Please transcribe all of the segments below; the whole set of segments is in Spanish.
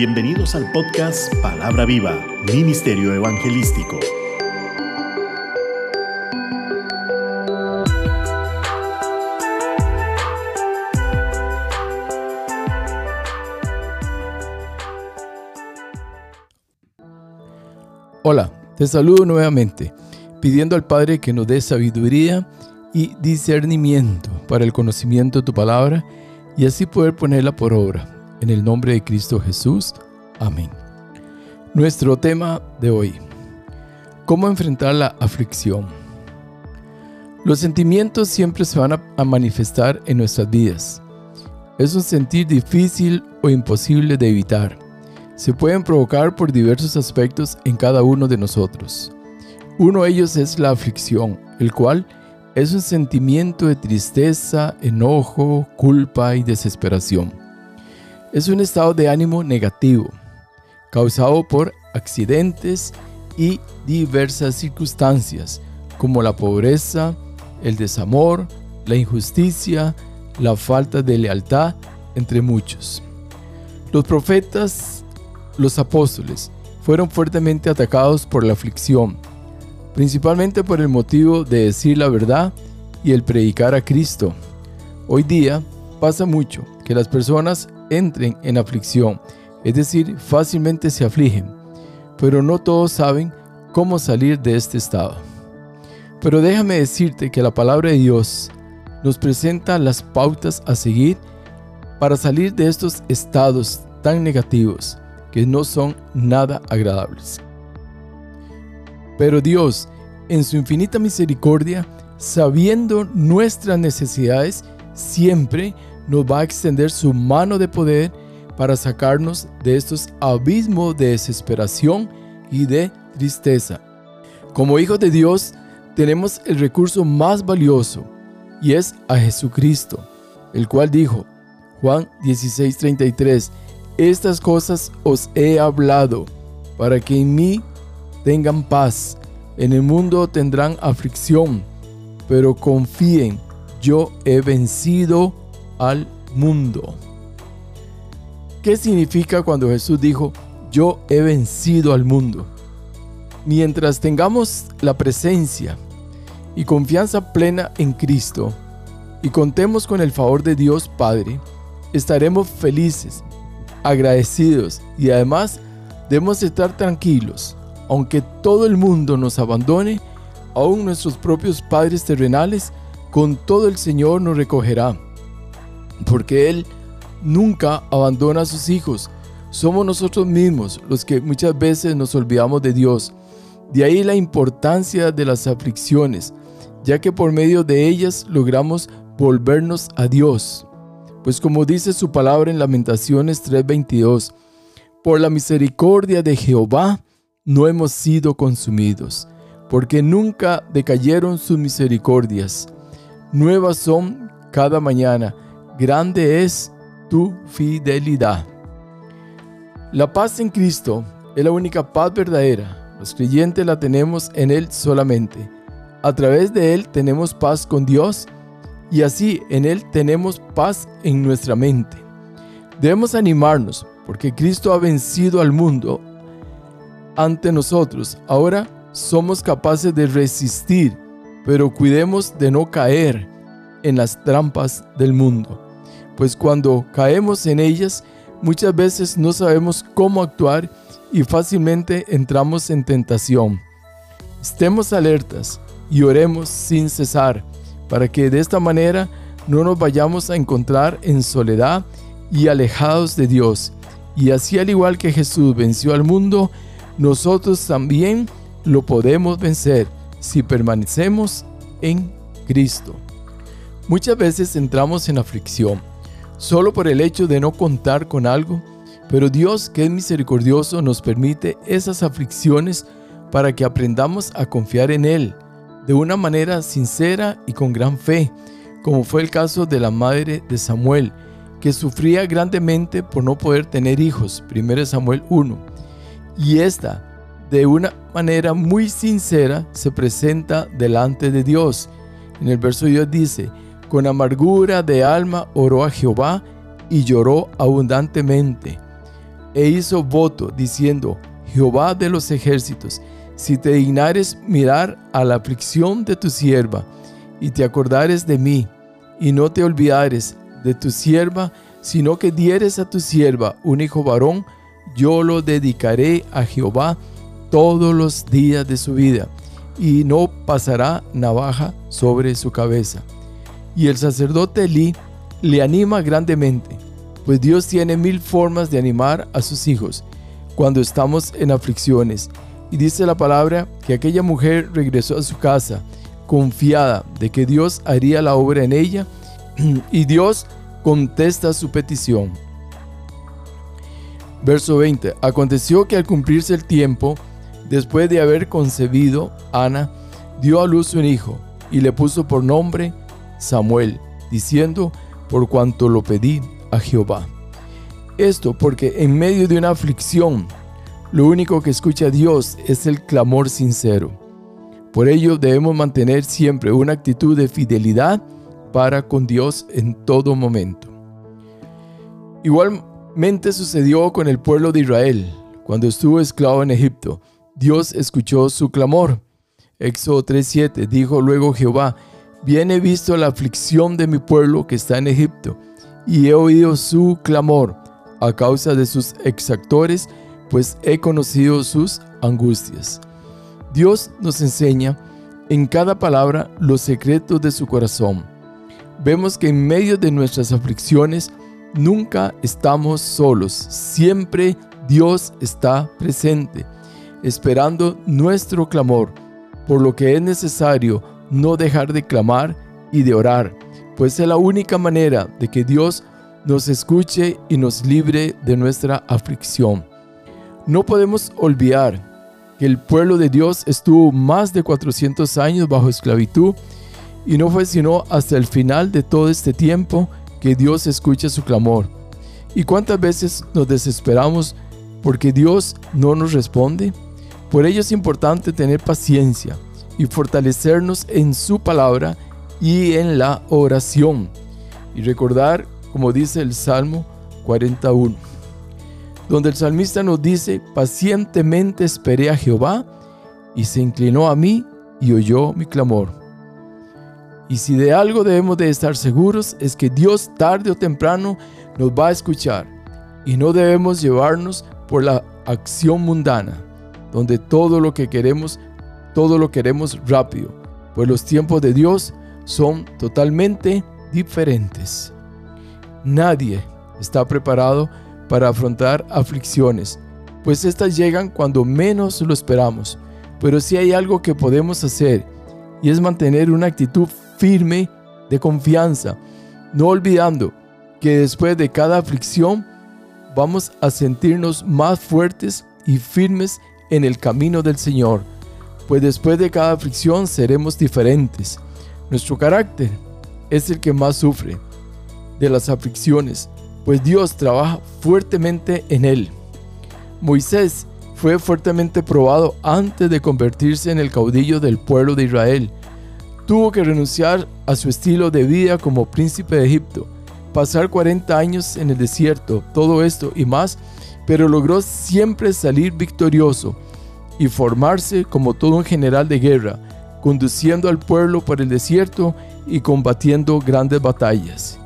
Bienvenidos al podcast Palabra Viva, Ministerio Evangelístico. Hola, te saludo nuevamente, pidiendo al Padre que nos dé sabiduría y discernimiento para el conocimiento de tu palabra y así poder ponerla por obra en el nombre de Cristo Jesús. Amén. Nuestro tema de hoy. ¿Cómo enfrentar la aflicción? Los sentimientos siempre se van a manifestar en nuestras vidas. Es un sentir difícil o imposible de evitar. Se pueden provocar por diversos aspectos en cada uno de nosotros. Uno de ellos es la aflicción, el cual es un sentimiento de tristeza, enojo, culpa y desesperación es un estado de ánimo negativo, causado por accidentes y diversas circunstancias, como la pobreza, el desamor, la injusticia, la falta de lealtad, entre muchos. Los profetas, los apóstoles, fueron fuertemente atacados por la aflicción, principalmente por el motivo de decir la verdad y el predicar a Cristo. Hoy día pasa mucho que las personas entren en aflicción, es decir, fácilmente se afligen, pero no todos saben cómo salir de este estado. Pero déjame decirte que la palabra de Dios nos presenta las pautas a seguir para salir de estos estados tan negativos que no son nada agradables. Pero Dios, en su infinita misericordia, sabiendo nuestras necesidades, siempre nos va a extender su mano de poder para sacarnos de estos abismos de desesperación y de tristeza. Como hijos de Dios, tenemos el recurso más valioso y es a Jesucristo, el cual dijo, Juan 16:33, estas cosas os he hablado para que en mí tengan paz. En el mundo tendrán aflicción, pero confíen, yo he vencido al mundo. ¿Qué significa cuando Jesús dijo, yo he vencido al mundo? Mientras tengamos la presencia y confianza plena en Cristo y contemos con el favor de Dios Padre, estaremos felices, agradecidos y además debemos estar tranquilos. Aunque todo el mundo nos abandone, aún nuestros propios padres terrenales, con todo el Señor nos recogerá porque Él nunca abandona a sus hijos. Somos nosotros mismos los que muchas veces nos olvidamos de Dios. De ahí la importancia de las aflicciones, ya que por medio de ellas logramos volvernos a Dios. Pues como dice su palabra en Lamentaciones 3:22, por la misericordia de Jehová no hemos sido consumidos, porque nunca decayeron sus misericordias. Nuevas son cada mañana grande es tu fidelidad. La paz en Cristo es la única paz verdadera. Los creyentes la tenemos en Él solamente. A través de Él tenemos paz con Dios y así en Él tenemos paz en nuestra mente. Debemos animarnos porque Cristo ha vencido al mundo ante nosotros. Ahora somos capaces de resistir, pero cuidemos de no caer en las trampas del mundo pues cuando caemos en ellas, muchas veces no sabemos cómo actuar y fácilmente entramos en tentación. Estemos alertas y oremos sin cesar, para que de esta manera no nos vayamos a encontrar en soledad y alejados de Dios. Y así al igual que Jesús venció al mundo, nosotros también lo podemos vencer si permanecemos en Cristo. Muchas veces entramos en aflicción solo por el hecho de no contar con algo, pero Dios que es misericordioso nos permite esas aflicciones para que aprendamos a confiar en Él de una manera sincera y con gran fe, como fue el caso de la madre de Samuel, que sufría grandemente por no poder tener hijos, 1 Samuel 1. Y esta, de una manera muy sincera, se presenta delante de Dios. En el verso Dios dice, con amargura de alma oró a Jehová y lloró abundantemente. e hizo voto diciendo, Jehová de los ejércitos, si te dignares mirar a la aflicción de tu sierva, y te acordares de mí, y no te olvidares de tu sierva, sino que dieres a tu sierva un hijo varón, yo lo dedicaré a Jehová todos los días de su vida, y no pasará navaja sobre su cabeza. Y el sacerdote Elí le anima grandemente, pues Dios tiene mil formas de animar a sus hijos cuando estamos en aflicciones. Y dice la palabra que aquella mujer regresó a su casa confiada de que Dios haría la obra en ella y Dios contesta su petición. Verso 20. Aconteció que al cumplirse el tiempo, después de haber concebido, Ana dio a luz un hijo y le puso por nombre Samuel, diciendo, por cuanto lo pedí a Jehová. Esto porque en medio de una aflicción, lo único que escucha Dios es el clamor sincero. Por ello debemos mantener siempre una actitud de fidelidad para con Dios en todo momento. Igualmente sucedió con el pueblo de Israel. Cuando estuvo esclavo en Egipto, Dios escuchó su clamor. Éxodo 3:7 dijo luego Jehová, bien he visto la aflicción de mi pueblo que está en Egipto, y he oído su clamor a causa de sus exactores, pues he conocido sus angustias. Dios nos enseña en cada palabra los secretos de su corazón vemos que en medio de nuestras aflicciones nunca estamos solos, siempre Dios está presente, esperando nuestro clamor, por lo que es necesario no dejar de clamar y de orar, pues es la única manera de que Dios nos escuche y nos libre de nuestra aflicción. No podemos olvidar que el pueblo de Dios estuvo más de 400 años bajo esclavitud y no fue sino hasta el final de todo este tiempo que Dios escucha su clamor. ¿Y cuántas veces nos desesperamos porque Dios no nos responde? Por ello es importante tener paciencia y fortalecernos en su palabra y en la oración. Y recordar, como dice el Salmo 41, donde el salmista nos dice, pacientemente esperé a Jehová y se inclinó a mí y oyó mi clamor. Y si de algo debemos de estar seguros es que Dios tarde o temprano nos va a escuchar y no debemos llevarnos por la acción mundana, donde todo lo que queremos, todo lo queremos rápido, pues los tiempos de Dios son totalmente diferentes. Nadie está preparado para afrontar aflicciones, pues estas llegan cuando menos lo esperamos. Pero si hay algo que podemos hacer y es mantener una actitud firme de confianza, no olvidando que después de cada aflicción vamos a sentirnos más fuertes y firmes en el camino del Señor, pues después de cada aflicción seremos diferentes. Nuestro carácter es el que más sufre de las aflicciones, pues Dios trabaja fuertemente en él. Moisés fue fuertemente probado antes de convertirse en el caudillo del pueblo de Israel Tuvo que renunciar a su estilo de vida como príncipe de Egipto, pasar 40 años en el desierto, todo esto y más, pero logró siempre salir victorioso y formarse como todo un general de guerra, conduciendo al pueblo por el desierto y combatiendo grandes batallas.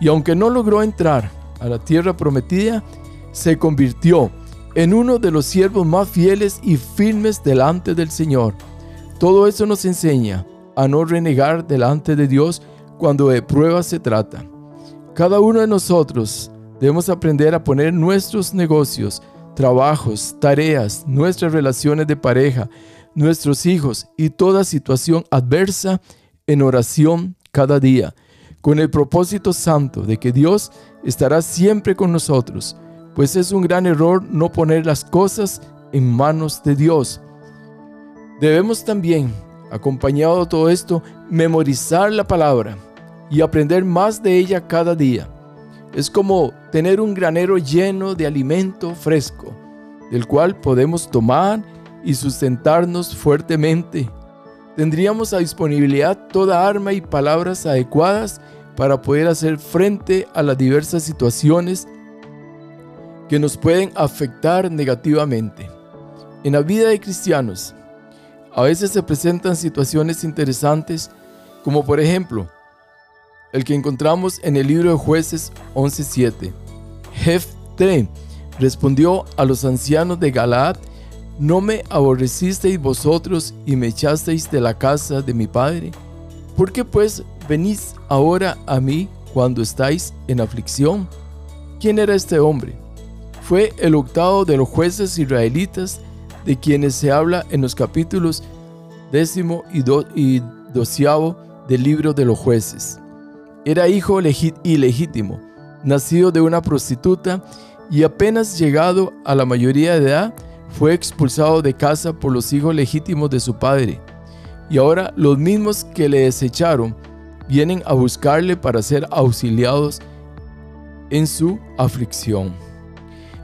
Y aunque no logró entrar a la tierra prometida, se convirtió en uno de los siervos más fieles y firmes delante del Señor. Todo eso nos enseña a no renegar delante de Dios cuando de pruebas se trata. Cada uno de nosotros debemos aprender a poner nuestros negocios, trabajos, tareas, nuestras relaciones de pareja, nuestros hijos y toda situación adversa en oración cada día, con el propósito santo de que Dios estará siempre con nosotros, pues es un gran error no poner las cosas en manos de Dios. Debemos también acompañado de todo esto, memorizar la palabra y aprender más de ella cada día. Es como tener un granero lleno de alimento fresco, del cual podemos tomar y sustentarnos fuertemente. Tendríamos a disponibilidad toda arma y palabras adecuadas para poder hacer frente a las diversas situaciones que nos pueden afectar negativamente. En la vida de cristianos, a veces se presentan situaciones interesantes, como por ejemplo, el que encontramos en el libro de jueces 11.7. Jefte respondió a los ancianos de Galaad, ¿no me aborrecisteis vosotros y me echasteis de la casa de mi padre? ¿Por qué pues venís ahora a mí cuando estáis en aflicción? ¿Quién era este hombre? Fue el octavo de los jueces israelitas de quienes se habla en los capítulos décimo y, doceavo del libro de los jueces. Era hijo ilegítimo, nacido de una prostituta y apenas llegado a la mayoría de edad, fue expulsado de casa por los hijos legítimos de su padre. Y ahora los mismos que le desecharon vienen a buscarle para ser auxiliados en su aflicción.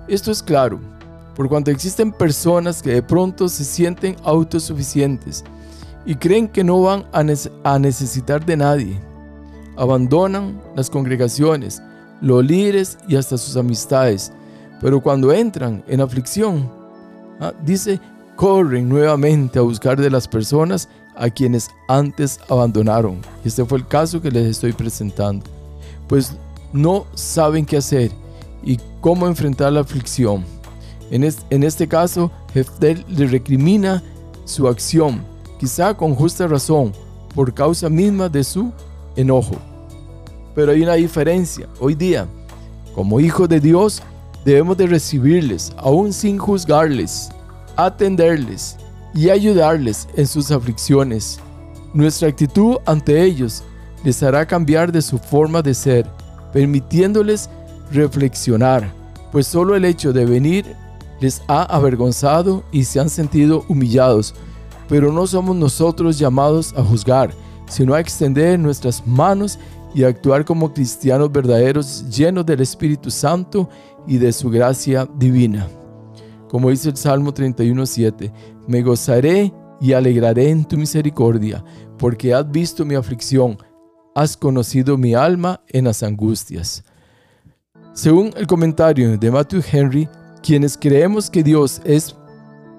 Esto es claro, por cuanto existen personas que de pronto se sienten autosuficientes y creen que no van a, necesitar de nadie. Abandonan las congregaciones, los líderes y hasta sus amistades, pero cuando entran en aflicción, ah, dice, corren nuevamente a buscar de las personas a quienes antes abandonaron. Este fue el caso que les estoy presentando. Pues no saben qué hacer y cómo enfrentar la aflicción. En, este caso, Heftel le recrimina su acción, quizá con justa razón, por causa misma de su enojo. Pero hay una diferencia. Hoy día, como hijos de Dios, debemos de recibirles, aún sin juzgarles, atenderles y ayudarles en sus aflicciones. Nuestra actitud ante ellos les hará cambiar de su forma de ser, permitiéndoles reflexionar, pues solo el hecho de venir les ha avergonzado y se han sentido humillados, pero no somos nosotros llamados a juzgar, sino a extender nuestras manos y actuar como cristianos verdaderos llenos del Espíritu Santo y de su gracia divina. Como dice el Salmo 31.7, me gozaré y alegraré en tu misericordia, porque has visto mi aflicción, has conocido mi alma en las angustias. Según el comentario de Matthew Henry, quienes creemos que Dios es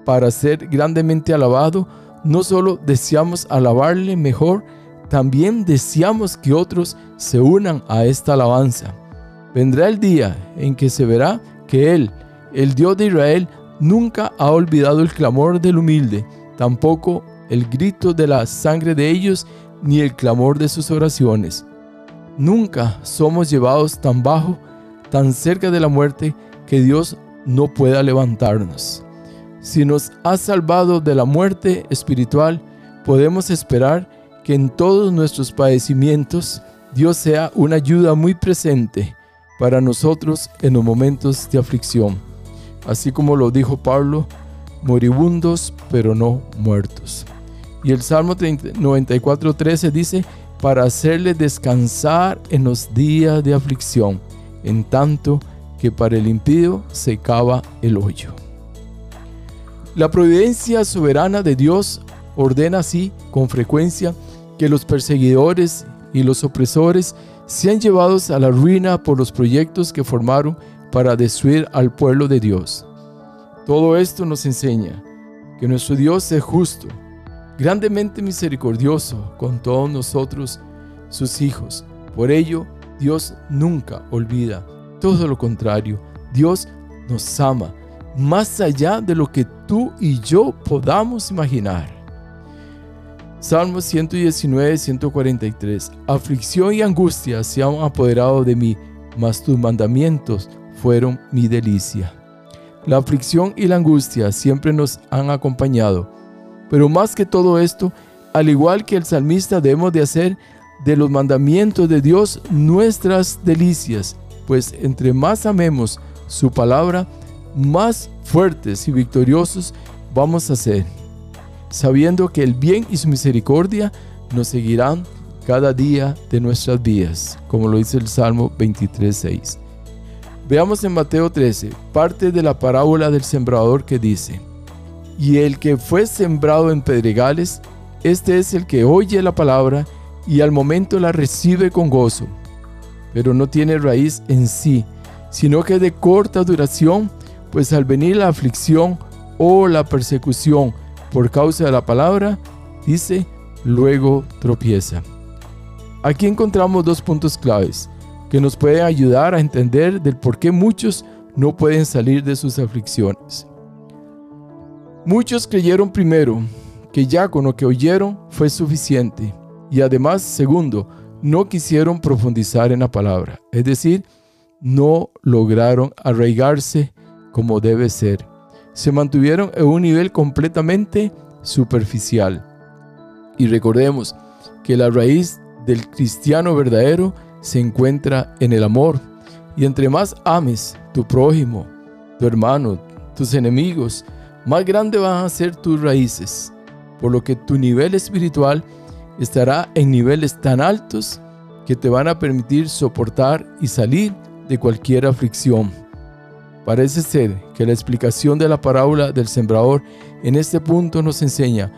para ser grandemente alabado, no solo deseamos alabarle mejor, también deseamos que otros se unan a esta alabanza. Vendrá el día en que se verá que Él, el Dios de Israel, nunca ha olvidado el clamor del humilde, tampoco el grito de la sangre de ellos, ni el clamor de sus oraciones. Nunca somos llevados tan bajo tan cerca de la muerte que Dios no pueda levantarnos. Si nos ha salvado de la muerte espiritual, podemos esperar que en todos nuestros padecimientos Dios sea una ayuda muy presente para nosotros en los momentos de aflicción. Así como lo dijo Pablo, moribundos pero no muertos. Y el Salmo 94.13 dice, para hacerle descansar en los días de aflicción en tanto que para el impío se cava el hoyo. La providencia soberana de Dios ordena así con frecuencia que los perseguidores y los opresores sean llevados a la ruina por los proyectos que formaron para destruir al pueblo de Dios. Todo esto nos enseña que nuestro Dios es justo, grandemente misericordioso con todos nosotros, sus hijos. Por ello, Dios nunca olvida. Todo lo contrario, Dios nos ama más allá de lo que tú y yo podamos imaginar. Salmos 119, 143. Aflicción y angustia se han apoderado de mí, mas tus mandamientos fueron mi delicia. La aflicción y la angustia siempre nos han acompañado, pero más que todo esto, al igual que el salmista debemos de hacer de los mandamientos de Dios nuestras delicias, pues entre más amemos su palabra, más fuertes y victoriosos vamos a ser, sabiendo que el bien y su misericordia nos seguirán cada día de nuestras vidas, como lo dice el Salmo 23.6. Veamos en Mateo 13, parte de la parábola del sembrador que dice, y el que fue sembrado en pedregales, este es el que oye la palabra y al momento la recibe con gozo, pero no tiene raíz en sí, sino que de corta duración, pues al venir la aflicción o la persecución por causa de la palabra, dice, luego tropieza. Aquí encontramos dos puntos claves que nos pueden ayudar a entender del por qué muchos no pueden salir de sus aflicciones. Muchos creyeron primero que ya con lo que oyeron fue suficiente y además, segundo, no quisieron profundizar en la palabra, es decir, no lograron arraigarse como debe ser. Se mantuvieron en un nivel completamente superficial. Y recordemos que la raíz del cristiano verdadero se encuentra en el amor. Y entre más ames tu prójimo, tu hermano, tus enemigos, más grande van a ser tus raíces, por lo que tu nivel espiritual estará en niveles tan altos que te van a permitir soportar y salir de cualquier aflicción. Parece ser que la explicación de la parábola del sembrador en este punto nos enseña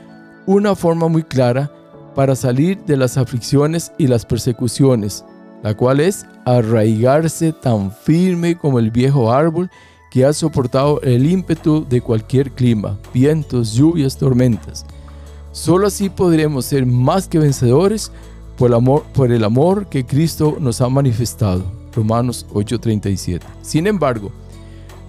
una forma muy clara para salir de las aflicciones y las persecuciones, la cual es arraigarse tan firme como el viejo árbol que ha soportado el ímpetu de cualquier clima, vientos, lluvias, tormentas. Solo así podremos ser más que vencedores por el amor, por el amor que Cristo nos ha manifestado. Romanos 8:37. Sin embargo,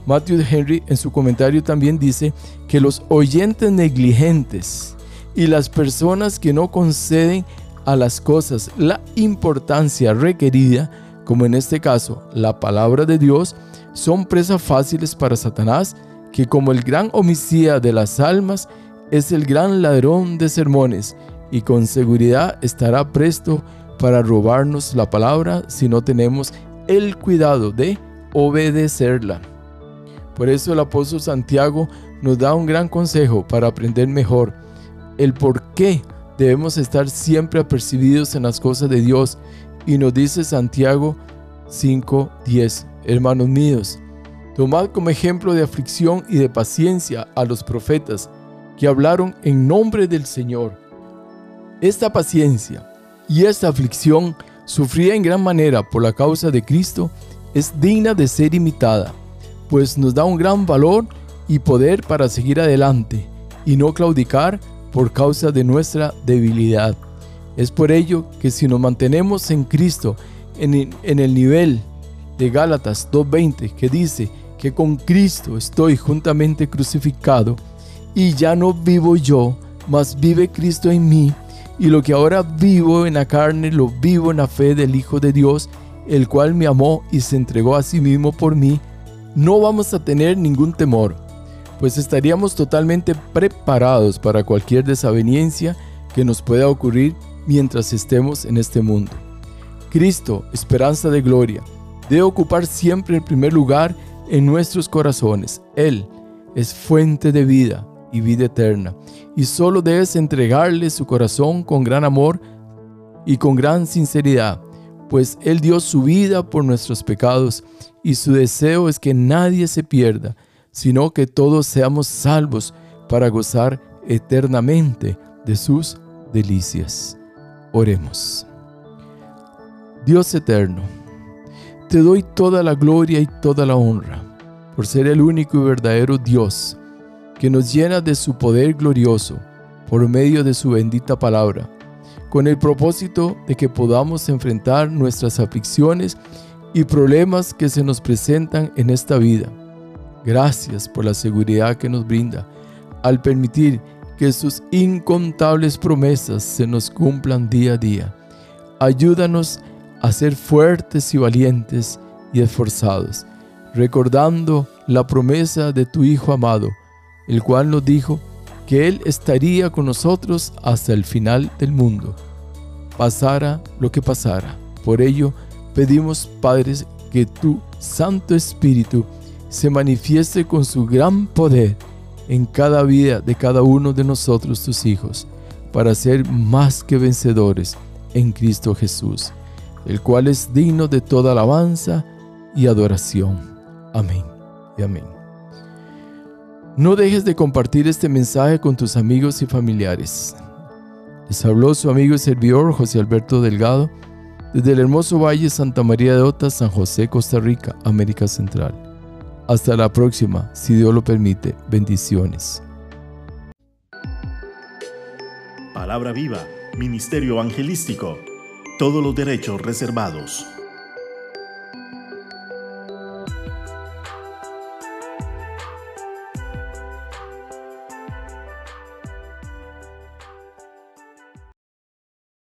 Matthew Henry en su comentario también dice que los oyentes negligentes y las personas que no conceden a las cosas la importancia requerida, como en este caso la palabra de Dios, son presas fáciles para Satanás, que como el gran homicida de las almas, es el gran ladrón de sermones y con seguridad estará presto para robarnos la palabra si no tenemos el cuidado de obedecerla. Por eso el apóstol Santiago nos da un gran consejo para aprender mejor el por qué debemos estar siempre apercibidos en las cosas de Dios. Y nos dice Santiago 5:10, hermanos míos, tomad como ejemplo de aflicción y de paciencia a los profetas que hablaron en nombre del Señor. Esta paciencia y esta aflicción sufrida en gran manera por la causa de Cristo es digna de ser imitada, pues nos da un gran valor y poder para seguir adelante y no claudicar por causa de nuestra debilidad. Es por ello que si nos mantenemos en Cristo, en, el nivel de Gálatas 2.20, que dice que con Cristo estoy juntamente crucificado, y ya no vivo yo, mas vive Cristo en mí, y lo que ahora vivo en la carne lo vivo en la fe del Hijo de Dios, el cual me amó y se entregó a sí mismo por mí, no vamos a tener ningún temor pues estaríamos totalmente preparados para cualquier desaveniencia que nos pueda ocurrir mientras estemos en este mundo. Cristo, esperanza de gloria, debe ocupar siempre el primer lugar en nuestros corazones. Él es fuente de vida y vida eterna, y solo debes entregarle su corazón con gran amor y con gran sinceridad, pues Él dio su vida por nuestros pecados, y su deseo es que nadie se pierda, sino que todos seamos salvos para gozar eternamente de sus delicias. Oremos. Dios eterno, te doy toda la gloria y toda la honra por ser el único y verdadero Dios que nos llena de su poder glorioso por medio de su bendita palabra, con el propósito de que podamos enfrentar nuestras aflicciones y problemas que se nos presentan en esta vida Gracias por la seguridad que nos brinda al permitir que sus incontables promesas se nos cumplan día a día. Ayúdanos a ser fuertes y valientes y esforzados, recordando la promesa de tu Hijo amado, el cual nos dijo que Él estaría con nosotros hasta el final del mundo, pasara lo que pasara. Por ello, pedimos, Padres, que tu Santo Espíritu se manifieste con su gran poder en cada vida de cada uno de nosotros, tus hijos, para ser más que vencedores en Cristo Jesús, el cual es digno de toda alabanza y adoración. Amén y amén. No dejes de compartir este mensaje con tus amigos y familiares. Les habló su amigo y servidor José Alberto Delgado desde el hermoso Valle Santa María de Ota, San José, Costa Rica, América Central. Hasta la próxima, si Dios lo permite. Bendiciones. Palabra viva, Ministerio Evangelístico. Todos los derechos reservados.